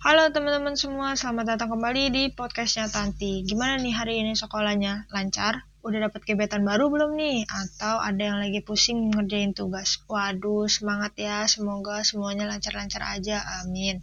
Halo teman-teman semua, selamat datang kembali di podcastnya Tanti. Gimana nih hari ini sekolahnya? Lancar? Udah dapat kebetan baru belum nih? Atau ada yang lagi pusing ngerjain tugas? Waduh, semangat ya. Semoga semuanya lancar-lancar aja. Amin.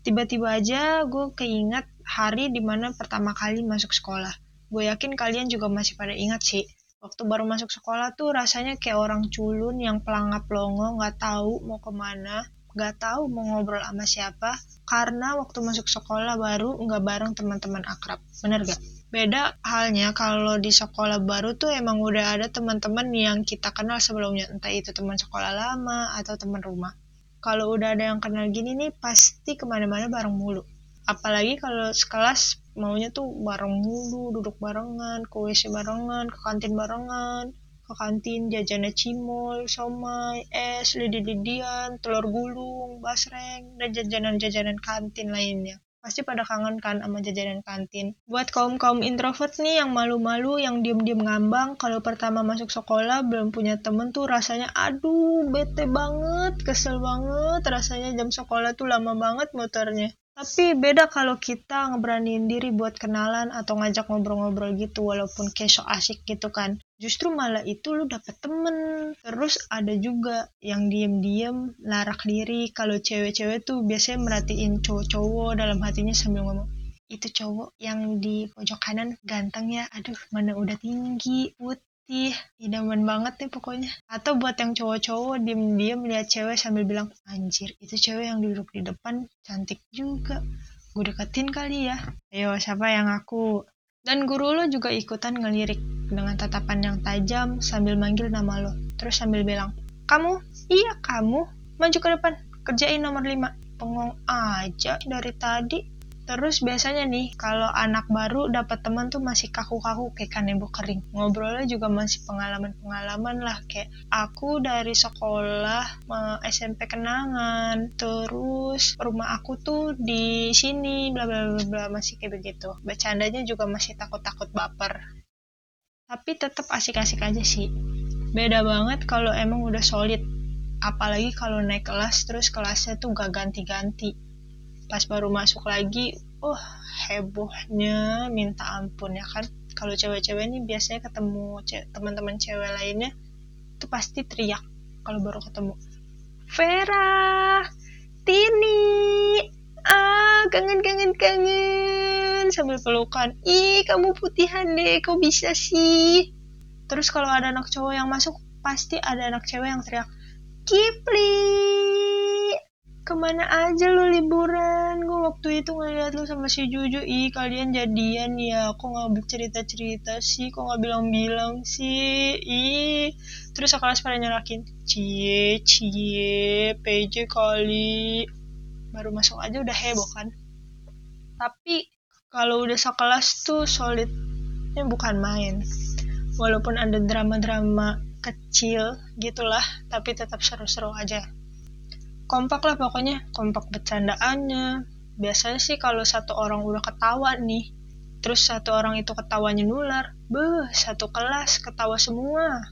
Tiba-tiba aja gue keinget hari di mana pertama kali masuk sekolah. Gue yakin kalian juga masih pada ingat sih. Waktu baru masuk sekolah tuh rasanya kayak orang culun yang pelangap longo, nggak tahu mau ke mana, nggak tahu mau ngobrol sama siapa karena waktu masuk sekolah baru nggak bareng teman-teman akrab. Bener gak? beda halnya kalau di sekolah baru tuh emang udah ada teman-teman yang kita kenal sebelumnya. Entah itu teman sekolah lama atau teman rumah. Kalau udah ada yang kenal gini nih pasti ke mana-mana bareng mulu. Apalagi kalau sekelas maunya tuh bareng mulu duduk barengan ke WC barengan ke kantin barengan ke kantin jajannya cimol, somai, es, lidi-lidian, telur gulung, basreng, dan jajanan-jajanan kantin lainnya. Pasti pada kangen kan sama jajanan kantin. Buat kaum-kaum introvert nih yang malu-malu, yang diem-diem ngambang, kalau pertama masuk sekolah belum punya temen tuh rasanya aduh bete banget, kesel banget, rasanya jam sekolah tuh lama banget motornya. Tapi beda kalau kita ngeberaniin diri buat kenalan atau ngajak ngobrol-ngobrol gitu walaupun so asik gitu kan. Justru malah itu lu dapet temen. Terus ada juga yang diem-diem larak diri. Kalau cewek-cewek tuh biasanya merhatiin cowok-cowok dalam hatinya sambil ngomong, itu cowok yang di pojok kanan ganteng ya. Aduh, mana udah tinggi, put Ih, idaman banget nih pokoknya. Atau buat yang cowok-cowok diem-diem lihat cewek sambil bilang, anjir itu cewek yang duduk di depan cantik juga. Gue deketin kali ya. Ayo siapa yang aku? Dan guru lo juga ikutan ngelirik dengan tatapan yang tajam sambil manggil nama lo. Terus sambil bilang, kamu? Iya kamu. Maju ke depan. Kerjain nomor 5. Pengong aja dari tadi. Terus biasanya nih, kalau anak baru dapat teman tuh masih kaku-kaku kayak kanebo kering. Ngobrolnya juga masih pengalaman-pengalaman lah kayak aku dari sekolah SMP kenangan, terus rumah aku tuh di sini bla bla bla bla masih kayak begitu. Bercandanya juga masih takut-takut baper. Tapi tetap asik-asik aja sih. Beda banget kalau emang udah solid. Apalagi kalau naik kelas terus kelasnya tuh gak ganti-ganti. Pas baru masuk lagi oh hebohnya. Minta ampun ya kan. Kalau cewek-cewek ini biasanya ketemu teman-teman cewek lainnya itu pasti teriak kalau baru ketemu. Vera Tini ah kangen kangen kangen sambil pelukan. Ih kamu putihan deh kok bisa sih? Terus kalau ada anak cowok yang masuk pasti ada anak cewek yang teriak Kipli ke mana aja lo liburan? Gue waktu itu ngeliat lo sama si Juju. Ih kalian jadian ya? Kok nggak cerita cerita sih? Kok nggak bilang bilang sih? Ih. Terus sekelas pada nyerakin cie cie PJ kali. Baru masuk aja udah heboh kan. Tapi kalau udah sekelas tuh solidnya bukan main. Walaupun ada drama-drama kecil gitulah tapi tetap seru-seru aja. Kompak lah pokoknya. Kompak bercandaannya. Biasanya sih kalau satu orang udah ketawa nih terus satu orang itu ketawanya nular beh satu kelas ketawa semua.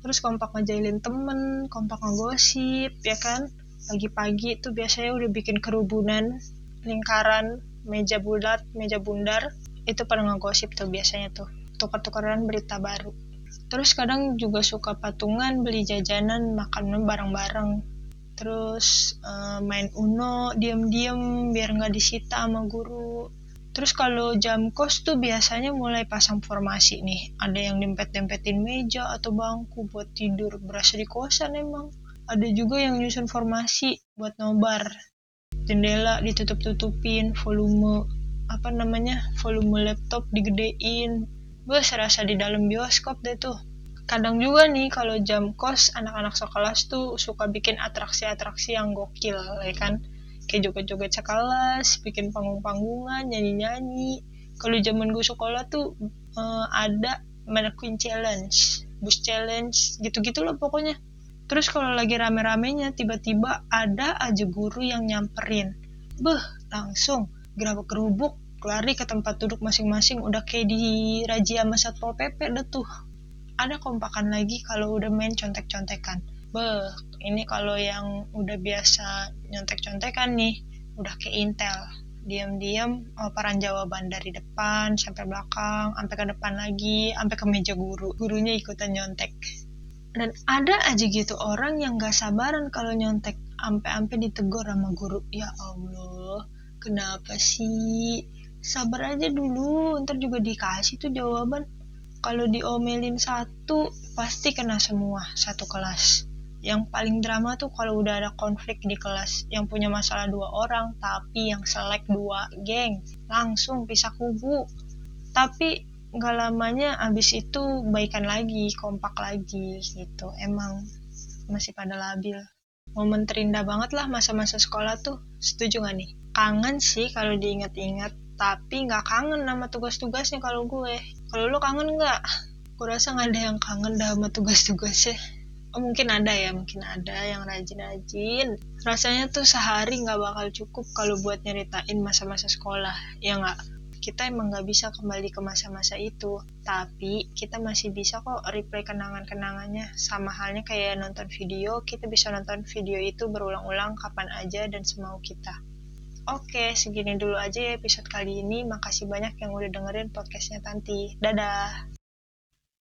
Terus kompak ngejailin temen kompak ngegosip ya kan? Pagi-pagi itu biasanya udah bikin kerubunan lingkaran meja bulat meja bundar itu pada ngegosip tuh biasanya tuh. Tukar-tukaran berita baru. Terus kadang juga suka patungan beli jajanan makanan bareng-bareng. Terus uh, main uno diam-diam biar nggak disita sama guru. Terus kalau jam kos tuh biasanya mulai pasang formasi nih. Ada yang dempet-dempetin meja atau bangku buat tidur berasa di kosan emang. Ada juga yang nyusun formasi buat nobar jendela ditutup-tutupin volume apa namanya volume laptop digedein. Gue serasa di dalam bioskop deh tuh. Kadang juga nih kalau jam kos anak-anak sekelas tuh suka bikin atraksi-atraksi yang gokil ya kan? Kayak joget-joget sekelas bikin panggung-panggungan nyanyi-nyanyi. Kalau zaman gue sekolah tuh uh, ada mannequin challenge bus challenge gitu-gitu loh pokoknya terus kalau lagi rame-ramenya tiba-tiba ada aja guru yang nyamperin. Beh langsung gerabak gerubuk lari ke tempat duduk masing-masing udah kayak di razia sama satpol pp deh tuh. Ada kompakan lagi kalau udah main contek-contekan. Beh, ini kalau yang udah biasa nyontek-contekan nih, udah kayak intel. Diam-diam operan jawaban dari depan sampai belakang sampai ke depan lagi sampai ke meja guru. Gurunya ikutan nyontek dan ada aja gitu orang yang gak sabaran kalau nyontek sampai-sampai ditegur sama guru. Ya Allah kenapa sih? Sabar aja dulu ntar juga dikasih tuh jawaban. Kalau diomelin satu pasti kena semua satu kelas. Yang paling drama tuh kalau udah ada konflik di kelas yang punya masalah dua orang tapi yang selek dua geng langsung pisah kubu. Tapi nggak lamanya abis itu baikan lagi kompak lagi gitu. Emang masih pada labil. Momen terindah banget lah masa-masa sekolah tuh. Setuju gak nih? Kangen sih kalau diingat-ingat tapi nggak kangen sama tugas-tugasnya kalau gue. Kalau lo kangen nggak? Gue rasa nggak ada yang kangen dah sama tugas-tugasnya. Oh, mungkin ada ya mungkin ada yang rajin-rajin. Rasanya tuh sehari nggak bakal cukup kalau buat nyeritain masa-masa sekolah ya nggak kita emang nggak bisa kembali ke masa-masa itu tapi kita masih bisa kok replay kenangan-kenangannya sama halnya kayak nonton video kita bisa nonton video itu berulang-ulang kapan aja dan semau kita Oke, segini dulu aja ya episode kali ini. Makasih banyak yang udah dengerin podcastnya Tanti. Dadah!